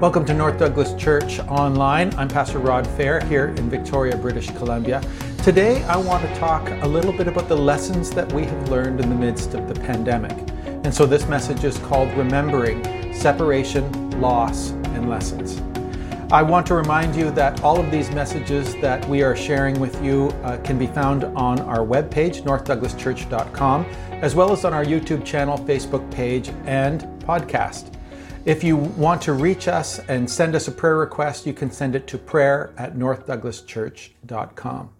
Welcome to North Douglas Church Online. I'm Pastor Rod Fair here in Victoria, British Columbia. Today I want to talk a little bit about the lessons that we have learned in the midst of the pandemic. And so this message is called Remembering Separation, Loss, and Lessons. I want to remind you that all of these messages that we are sharing with you uh, can be found on our webpage, northdouglaschurch.com, as well as on our YouTube channel, Facebook page, and podcast. If you want to reach us and send us a prayer request, you can send it to prayer at northdouglaschurch.com.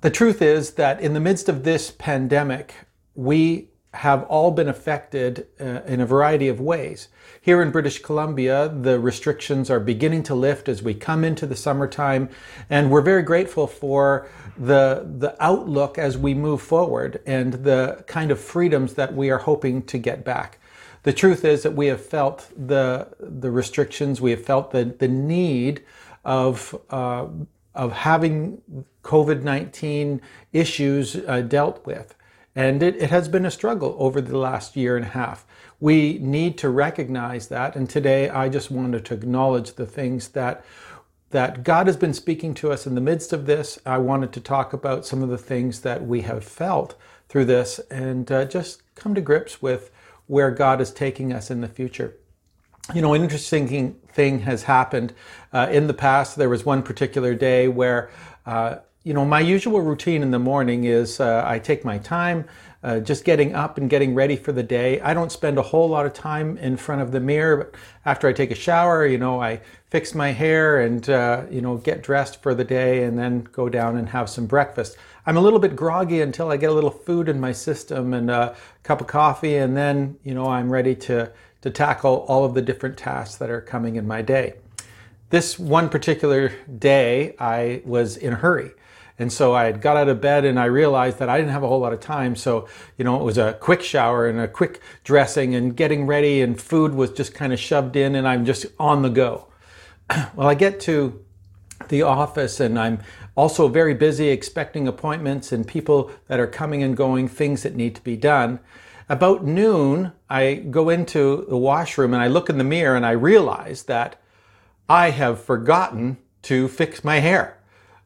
The truth is that in the midst of this pandemic, we have all been affected uh, in a variety of ways. Here in British Columbia, the restrictions are beginning to lift as we come into the summertime, and we're very grateful for the, the outlook as we move forward and the kind of freedoms that we are hoping to get back the truth is that we have felt the the restrictions, we have felt the the need of uh, of having COVID nineteen issues uh, dealt with, and it, it has been a struggle over the last year and a half. We need to recognize that, and today I just wanted to acknowledge the things that that God has been speaking to us in the midst of this. I wanted to talk about some of the things that we have felt through this, and uh, just come to grips with where God is taking us in the future. You know, an interesting thing has happened uh, in the past. There was one particular day where, uh, you know, my usual routine in the morning is uh, I take my time. Uh, just getting up and getting ready for the day. I don't spend a whole lot of time in front of the mirror, but after I take a shower, you know, I fix my hair and, uh, you know, get dressed for the day and then go down and have some breakfast. I'm a little bit groggy until I get a little food in my system and a cup of coffee, and then you know I'm ready to to tackle all of the different tasks that are coming in my day. This one particular day, I was in a hurry. And so I had got out of bed and I realized that I didn't have a whole lot of time. So, you know, it was a quick shower and a quick dressing and getting ready, and food was just kind of shoved in, and I'm just on the go. well, I get to the office and I'm also very busy expecting appointments and people that are coming and going, things that need to be done. About noon, I go into the washroom and I look in the mirror and I realize that I have forgotten to fix my hair.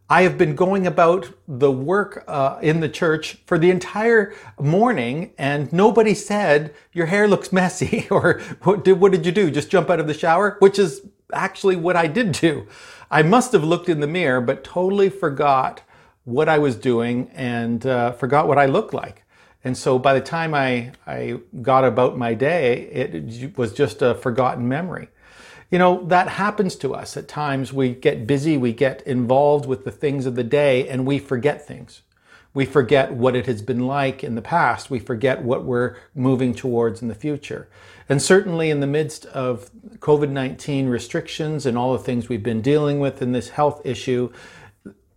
I have been going about the work uh, in the church for the entire morning, and nobody said your hair looks messy or what did, what did you do? Just jump out of the shower, which is actually what I did do. I must have looked in the mirror, but totally forgot what I was doing and uh, forgot what I looked like. And so by the time I, I got about my day, it was just a forgotten memory. You know, that happens to us at times. We get busy, we get involved with the things of the day, and we forget things. We forget what it has been like in the past. We forget what we're moving towards in the future. And certainly in the midst of COVID 19 restrictions and all the things we've been dealing with in this health issue,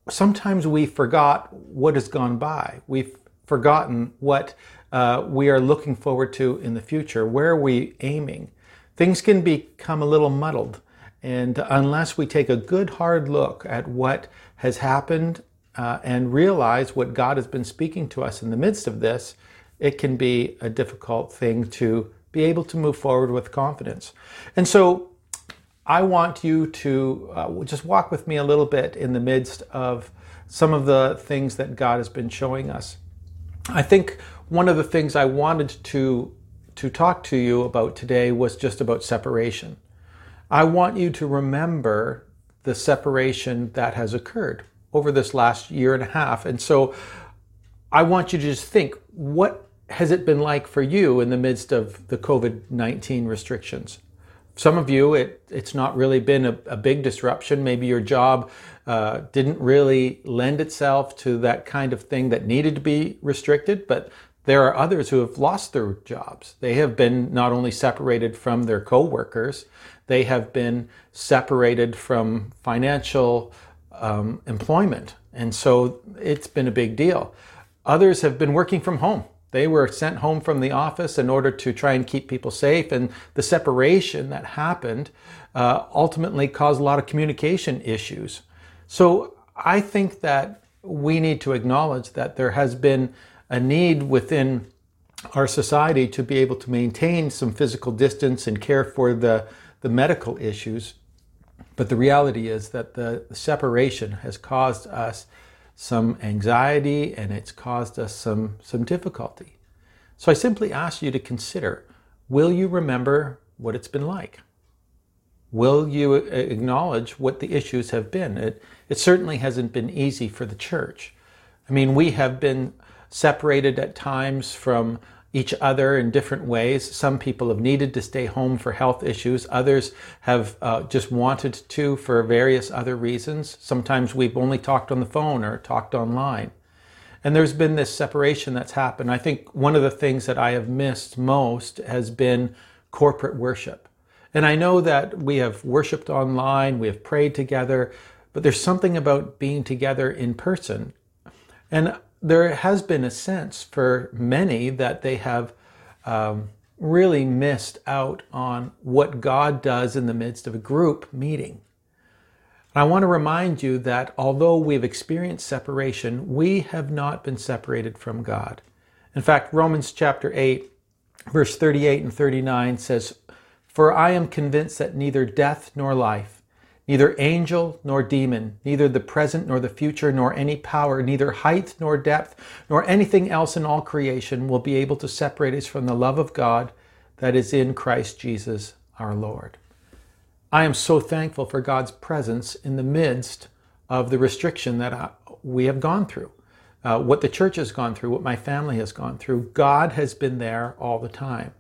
sometimes we forgot what has gone by. We've forgotten what uh, we are looking forward to in the future. Where are we aiming? Things can become a little muddled. And unless we take a good hard look at what has happened uh, and realize what God has been speaking to us in the midst of this, it can be a difficult thing to be able to move forward with confidence. And so I want you to uh, just walk with me a little bit in the midst of some of the things that God has been showing us. I think one of the things I wanted to to talk to you about today was just about separation. I want you to remember the separation that has occurred over this last year and a half. And so I want you to just think what has it been like for you in the midst of the COVID 19 restrictions? Some of you, it, it's not really been a, a big disruption. Maybe your job uh, didn't really lend itself to that kind of thing that needed to be restricted, but there are others who have lost their jobs. They have been not only separated from their coworkers, they have been separated from financial um, employment. And so it's been a big deal. Others have been working from home. They were sent home from the office in order to try and keep people safe. And the separation that happened uh, ultimately caused a lot of communication issues. So I think that we need to acknowledge that there has been a need within our society to be able to maintain some physical distance and care for the, the medical issues. But the reality is that the separation has caused us some anxiety and it's caused us some, some difficulty. So I simply ask you to consider will you remember what it's been like? Will you acknowledge what the issues have been? It, it certainly hasn't been easy for the church. I mean, we have been separated at times from each other in different ways. Some people have needed to stay home for health issues. Others have uh, just wanted to for various other reasons. Sometimes we've only talked on the phone or talked online. And there's been this separation that's happened. I think one of the things that I have missed most has been corporate worship. And I know that we have worshiped online, we have prayed together, but there's something about being together in person. And there has been a sense for many that they have um, really missed out on what God does in the midst of a group meeting. I want to remind you that although we've experienced separation, we have not been separated from God. In fact, Romans chapter 8, verse 38 and 39 says, For I am convinced that neither death nor life, Neither angel nor demon, neither the present nor the future, nor any power, neither height nor depth, nor anything else in all creation will be able to separate us from the love of God that is in Christ Jesus our Lord. I am so thankful for God's presence in the midst of the restriction that we have gone through. Uh, what the church has gone through, what my family has gone through, God has been there all the time.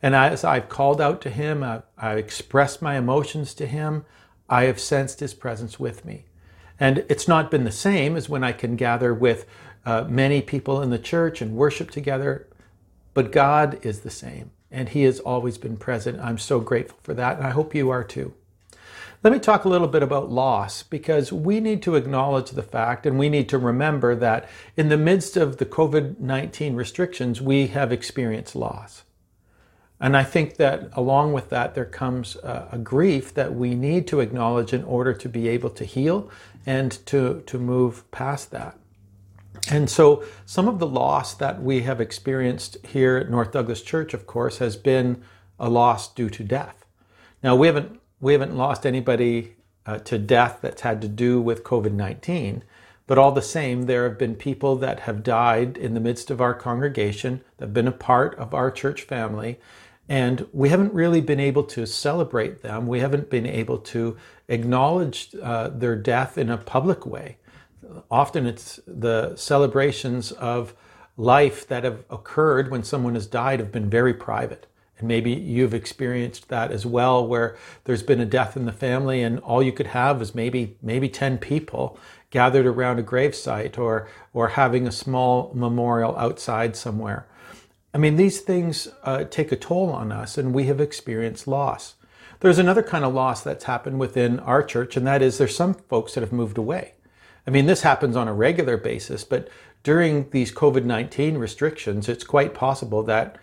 And as I've called out to Him, I've, I've expressed my emotions to Him, I have sensed his presence with me. And it's not been the same as when I can gather with uh, many people in the church and worship together, but God is the same, and he has always been present. I'm so grateful for that, and I hope you are too. Let me talk a little bit about loss because we need to acknowledge the fact and we need to remember that in the midst of the COVID 19 restrictions, we have experienced loss. And I think that along with that, there comes a, a, grief that we need to acknowledge in order to be able to heal and to, to move past that. And so, some of the loss that we have experienced here at North Douglas Church, of course, has been a loss due to death. Now, we haven't, we haven't lost anybody uh, to death that's had to do with COVID 19, but all the same, there have been people that have died in the midst of our congregation, that have been a part of our church family, and we haven't really been able to celebrate them. We haven't been able to acknowledge uh, their death in a public way. Often it's the celebrations of life that have occurred when someone has died have been very private. And maybe you've experienced that as well, where there's been a death in the family, and all you could have is maybe maybe ten people gathered around a gravesite, or or having a small memorial outside somewhere. I mean, these things uh, take a toll on us, and we have experienced loss. There's another kind of loss that's happened within our church, and that is there's some folks that have moved away. I mean, this happens on a regular basis, but during these COVID 19 restrictions, it's quite possible that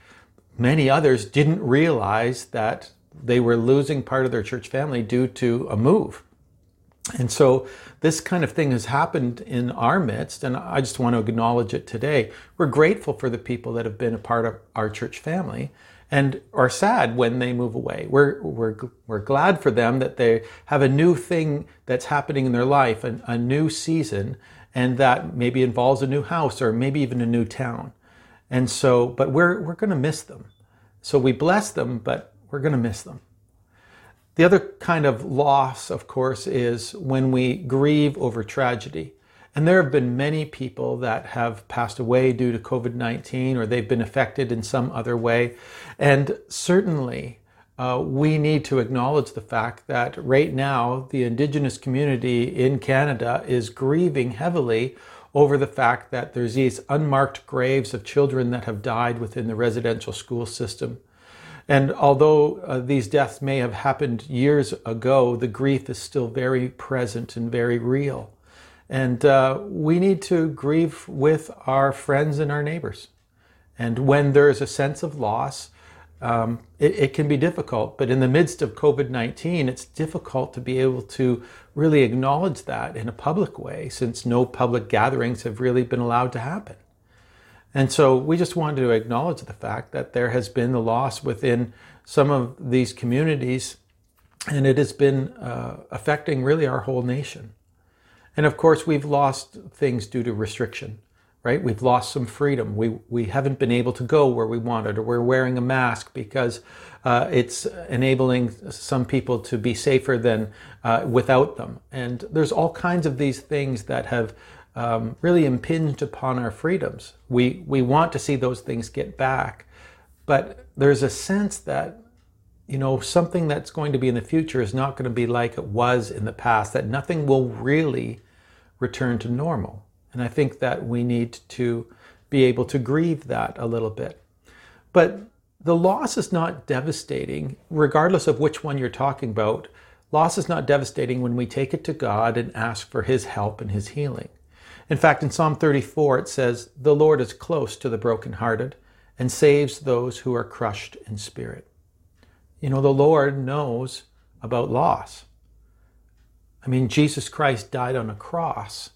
many others didn't realize that they were losing part of their church family due to a move. And so this kind of thing has happened in our midst, and I just want to acknowledge it today. We're grateful for the people that have been a part of our church family and are sad when they move away. We're, we're, we're glad for them that they have a new thing that's happening in their life, a, a new season, and that maybe involves a new house or maybe even a new town. And so, but we're, we're going to miss them. So we bless them, but we're going to miss them. The other kind of loss, of course, is when we grieve over tragedy. And there have been many people that have passed away due to COVID 19 or they've been affected in some other way. And certainly, uh, we need to acknowledge the fact that right now the Indigenous community in Canada is grieving heavily over the fact that there's these unmarked graves of children that have died within the residential school system. And although uh, these deaths may have happened years ago, the grief is still very present and very real. And uh, we need to grieve with our friends and our neighbors. And when there is a sense of loss, um, it, it, can be difficult. But in the midst of COVID 19, it's difficult to be able to really acknowledge that in a public way since no public gatherings have really been allowed to happen. And so we just wanted to acknowledge the fact that there has been the loss within some of these communities, and it has been uh, affecting really our whole nation. And of course, we've lost things due to restriction, right? We've lost some freedom. We, we haven't been able to go where we wanted, or we're wearing a mask because uh, it's enabling some people to be safer than uh, without them. And there's all kinds of these things that have um, really impinged upon our freedoms. We, we want to see those things get back, but there's a sense that you know something that's going to be in the future is not going to be like it was in the past that nothing will really return to normal. And i think that we need to be able to grieve that a little bit. But the loss is not devastating regardless of which one you're talking about. Loss is not devastating when we take it to god and ask for his help and his healing in fact, in Psalm 34, it says, The Lord is close to the brokenhearted and saves those who are crushed in spirit. You know, the Lord knows about loss. I mean, Jesus Christ died on a cross.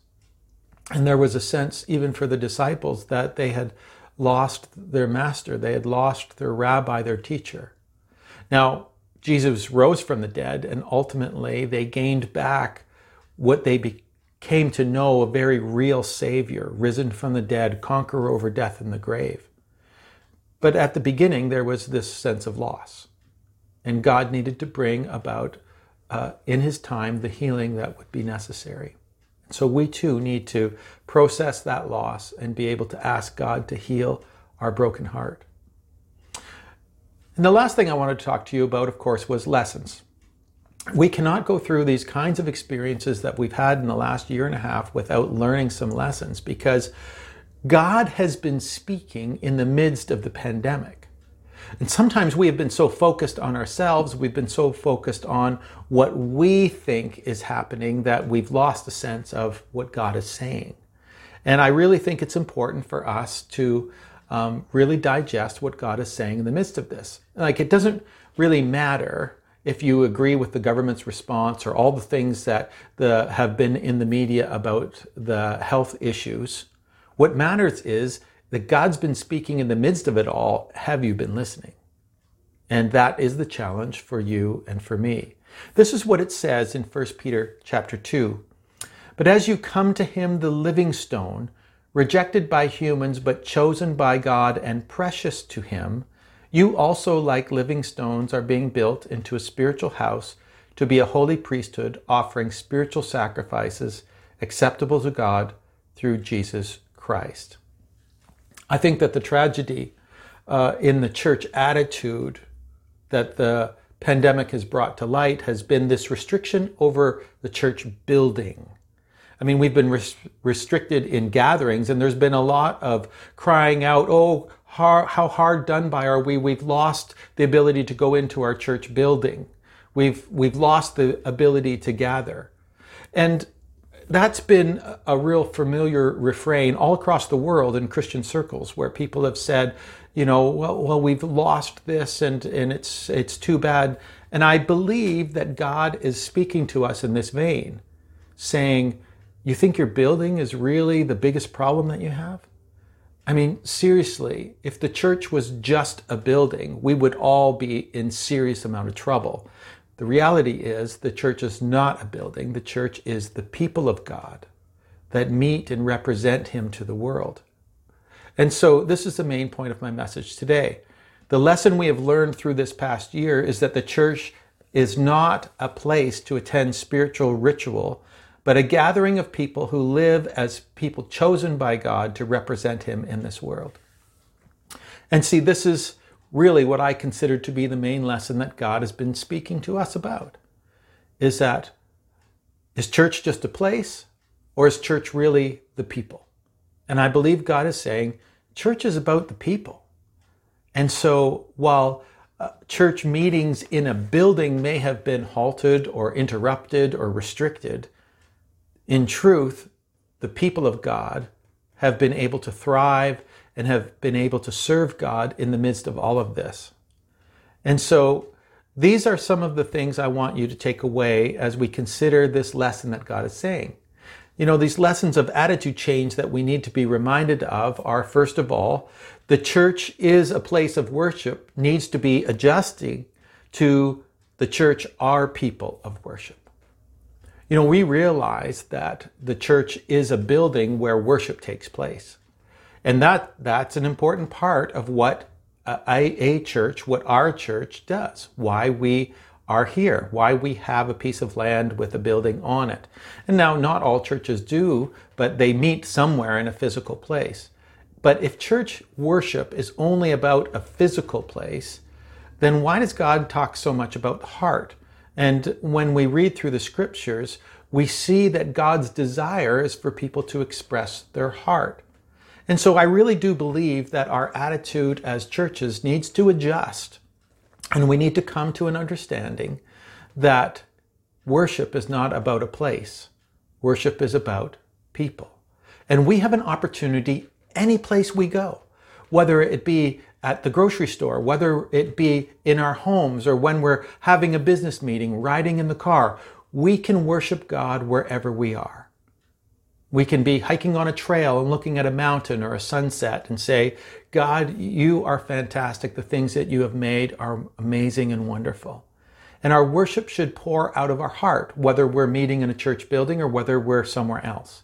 And there was a sense, even for the disciples, that they had lost their master, they had lost their rabbi, their teacher. Now, Jesus rose from the dead, and ultimately they gained back what they be- came to know a very real Savior, risen from the dead, conqueror over death and the grave. But at the beginning, there was this sense of loss. And God needed to bring about, uh, in His time, the healing that would be necessary. So we too need to process that loss and be able to ask God to heal our broken heart. And the last thing I wanted to talk to you about, of course, was lessons we cannot go through these kinds of experiences that we've had in the last year and a half without learning some lessons because God has been speaking in the midst of the pandemic. And sometimes we have been so focused on ourselves, we've been so focused on what we think is happening that we've lost a sense of what God is saying. And I really think it's important for us to um, really digest what God is saying in the midst of this. Like, it doesn't really matter if you agree with the government's response or all the things that the, have been in the media about the health issues. What matters is that God's been speaking in the midst of it all. Have you been listening? And that is the challenge for you and for me. This is what it says in 1 Peter chapter 2. But as you come to him, the living stone, rejected by humans, but chosen by God and precious to him, you also, like living stones, are being built into a spiritual house to be a holy priesthood, offering spiritual sacrifices acceptable to God through Jesus Christ. I think that the tragedy uh, in the church attitude that the pandemic has brought to light has been this restriction over the church building. I mean, we've been res- restricted in gatherings, and there's been a lot of crying out, oh, how, how hard done by are we? We've lost the ability to go into our church building. We've, we've lost the ability to gather. And that's been a real familiar refrain all across the world in Christian circles where people have said, you know, well, well we've lost this and, and it's, it's too bad. And I believe that God is speaking to us in this vein, saying, you think your building is really the biggest problem that you have? I mean, seriously, if the church was just a building, we would all be in serious amount of trouble. The reality is the church is not a building. The church is the people of God that meet and represent him to the world. And so this is the main point of my message today. The lesson we have learned through this past year is that the church is not a place to attend spiritual ritual but a gathering of people who live as people chosen by God to represent Him in this world. And see, this is really what I consider to be the main lesson that God has been speaking to us about is that is church just a place or is church really the people? And I believe God is saying church is about the people. And so while uh, church meetings in a building may have been halted or interrupted or restricted, in truth, the people of God have been able to thrive and have been able to serve God in the midst of all of this. And so, these are some of the things I want you to take away as we consider this lesson that God is saying. You know, these lessons of attitude change that we need to be reminded of are first of all, the church is a place of worship, needs to be adjusting to the church our people of worship. You know, we realize that the church is a building where worship takes place. And that that's an important part of what a, a church, what our church does, why we are here, why we have a piece of land with a building on it. And now, not all churches do, but they meet somewhere in a physical place. But if church worship is only about a physical place, then why does God talk so much about the heart? And when we read through the scriptures, we see that God's desire is for people to express their heart. And so I really do believe that our attitude as churches needs to adjust and we need to come to an understanding that worship is not about a place, worship is about people. And we have an opportunity any place we go, whether it be at the grocery store, whether it be in our homes or when we're having a business meeting, riding in the car, we can worship God wherever we are. We can be hiking on a trail and looking at a mountain or a sunset and say, God, you are fantastic. The things that you have made are amazing and wonderful. And our worship should pour out of our heart, whether we're meeting in a church building or whether we're somewhere else.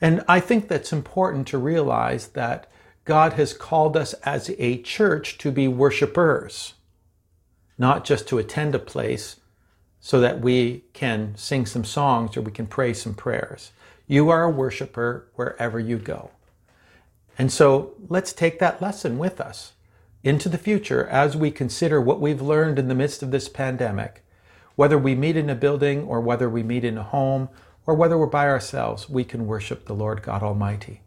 And I think that's important to realize that God has called us as a church to be worshipers, not just to attend a place so that we can sing some songs or we can pray some prayers. You are a worshiper wherever you go. And so let's take that lesson with us into the future as we consider what we've learned in the midst of this pandemic. Whether we meet in a building or whether we meet in a home or whether we're by ourselves, we can worship the Lord God Almighty.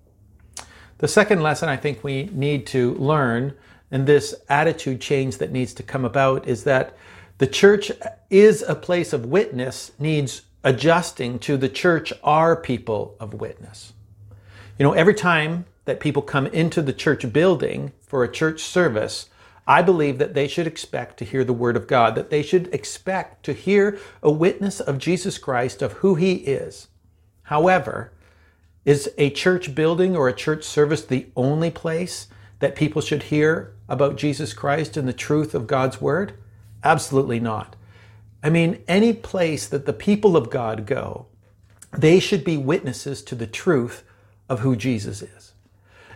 The second lesson I think we need to learn, and this attitude change that needs to come about, is that the church is a place of witness, needs adjusting to the church are people of witness. You know, every time that people come into the church building for a church service, I believe that they should expect to hear the Word of God, that they should expect to hear a witness of Jesus Christ, of who He is. However, is a church building or a church service the only place that people should hear about Jesus Christ and the truth of God's Word? Absolutely not. I mean, any place that the people of God go, they should be witnesses to the truth of who Jesus is.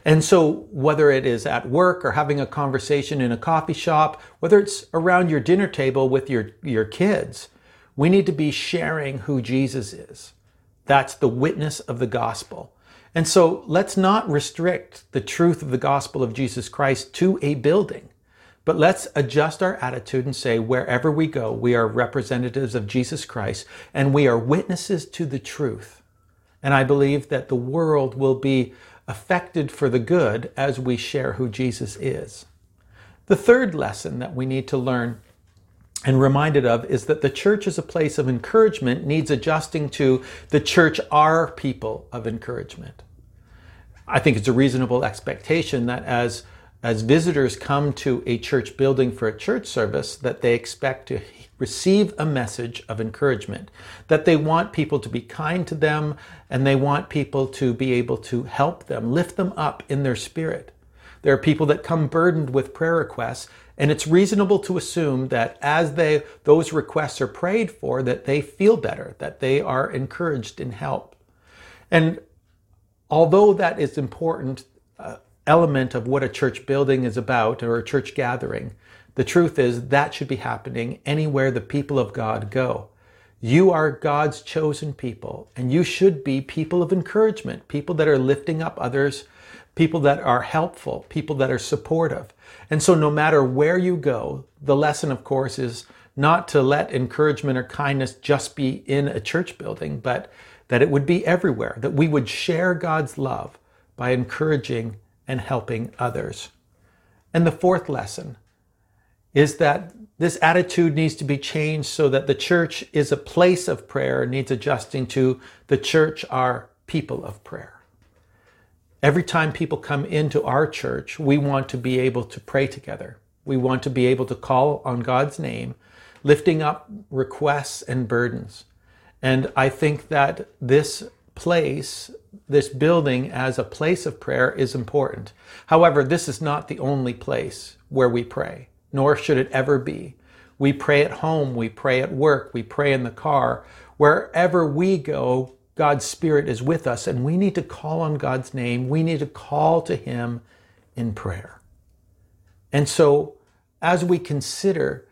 And so, whether it is at work or having a conversation in a coffee shop, whether it's around your dinner table with your, your kids, we need to be sharing who Jesus is. That's the witness of the gospel. And so, let's not restrict the truth of the gospel of Jesus Christ to a building. But let's adjust our attitude and say, wherever we go, we are representatives of Jesus Christ and we are witnesses to the truth. And I believe that the world will be affected for the good as we share who Jesus is. The third lesson that we need to learn and reminded of is that the church is a place of encouragement needs adjusting to the church are people of encouragement. I think it's a reasonable expectation that as as visitors come to a church building for a church service that they expect to receive a message of encouragement, that they want people to be kind to them and they want people to be able to help them, lift them up in their spirit. There are people that come burdened with prayer requests and it's reasonable to assume that as they those requests are prayed for that they feel better, that they are encouraged in help. And although that is important, uh, element of what a church building is about or a church gathering. The truth is that should be happening anywhere the people of God go. You are God's chosen people, and you should be people of encouragement, people that are lifting up others, people that are helpful, people that are supportive. And so, no matter where you go, the lesson, of course, is not to let encouragement or kindness just be in a church building, but that it would be everywhere, that we would share God's love by encouraging and helping others. And the fourth lesson is that this attitude needs to be changed so that the church is a place of prayer, needs adjusting to the church are people of prayer. Every time people come into our church, we want to be able to pray together. We want to be able to call on God's name, lifting up requests and burdens. And I think that this place, this building as a place of prayer is important. However, this is not the only place where we pray, nor should it ever be. We pray at home, we pray at work, we pray in the car. Wherever we go, God's Spirit is with us, and we need to call on God's name. We need to call to Him in prayer. And so, as we consider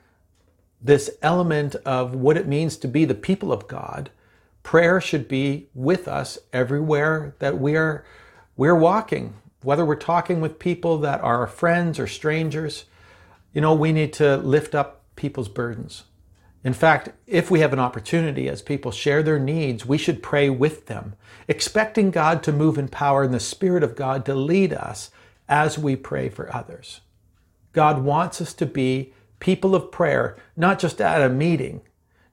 this element of what it means to be the people of God, prayer should be with us everywhere that we are we're walking, whether we're talking with people that are friends or strangers. You know, we need to lift up people's burdens. In fact, if we have an opportunity as people share their needs, we should pray with them, expecting God to move in power and the Spirit of God to lead us as we pray for others. God wants us to be people of prayer, not just at a meeting,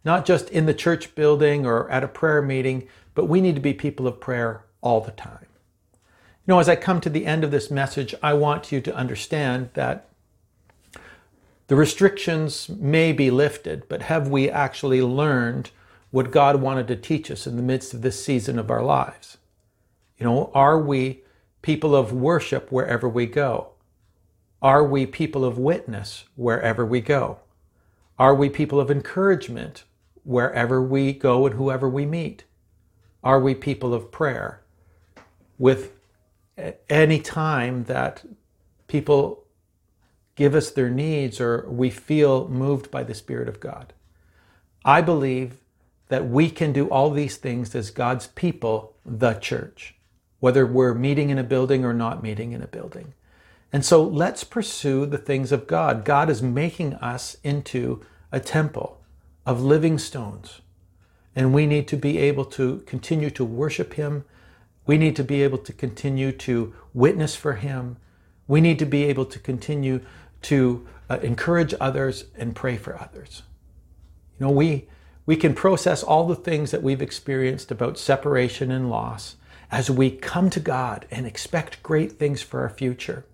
not just in the church building or at a prayer meeting, but we need to be people of prayer all the time. You know, as I come to the end of this message, I want you to understand that the restrictions may be lifted, but have we actually learned what God wanted to teach us in the midst of this season of our lives? You know, are we people of worship wherever we go? Are we people of witness wherever we go? Are we people of encouragement wherever we go and whoever we meet? Are we people of prayer? With any time that people give us their needs or we feel moved by the Spirit of God. I believe that we can do all these things as God's people, the church, whether we're meeting in a building or not meeting in a building. And so let's pursue the things of God. God is making us into a temple of living stones. And we need to be able to continue to worship Him. We need to be able to continue to witness for Him. We need to be able to continue to uh, encourage others and pray for others. You know, we, we can process all the things that we've experienced about separation and loss as we come to God and expect great things for our future.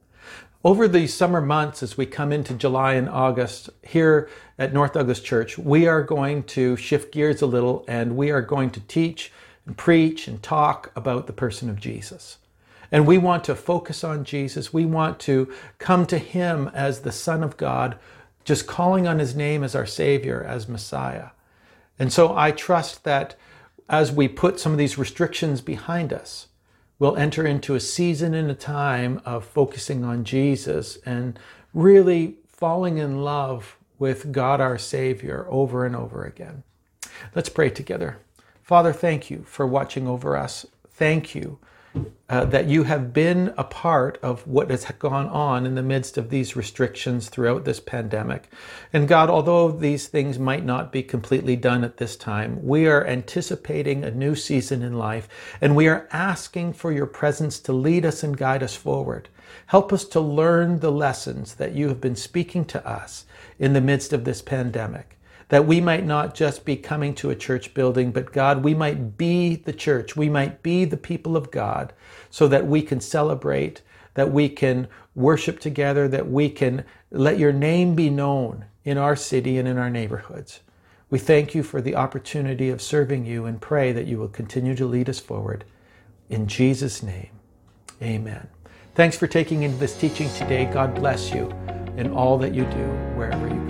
Over the summer months, as we come into July and August, here at North Douglas Church, we are going to shift gears a little and we are going to teach and preach and talk about the person of Jesus. And we want to focus on Jesus. We want to come to Him as the Son of God, just calling on His name as our Savior, as Messiah. And so I trust that as we put some of these restrictions behind us, we'll enter into a season and a time of focusing on Jesus and really falling in love with God our Savior over and over again. Let's pray together. Father, thank you for watching over us. Thank you uh, that you have been a part of what has gone on in the midst of these restrictions throughout this pandemic. And God, although these things might not be completely done at this time, we are anticipating a new season in life and we are asking for your presence to lead us and guide us forward. Help us to learn the lessons that you have been speaking to us in the midst of this pandemic that we might not just be coming to a church building, but God, we might be the church. We might be the people of God so that we can celebrate, that we can worship together, that we can let your name be known in our city and in our neighborhoods. We thank you for the opportunity of serving you and pray that you will continue to lead us forward. In Jesus' name, amen. Thanks for taking in this teaching today. God bless you in all that you do, wherever you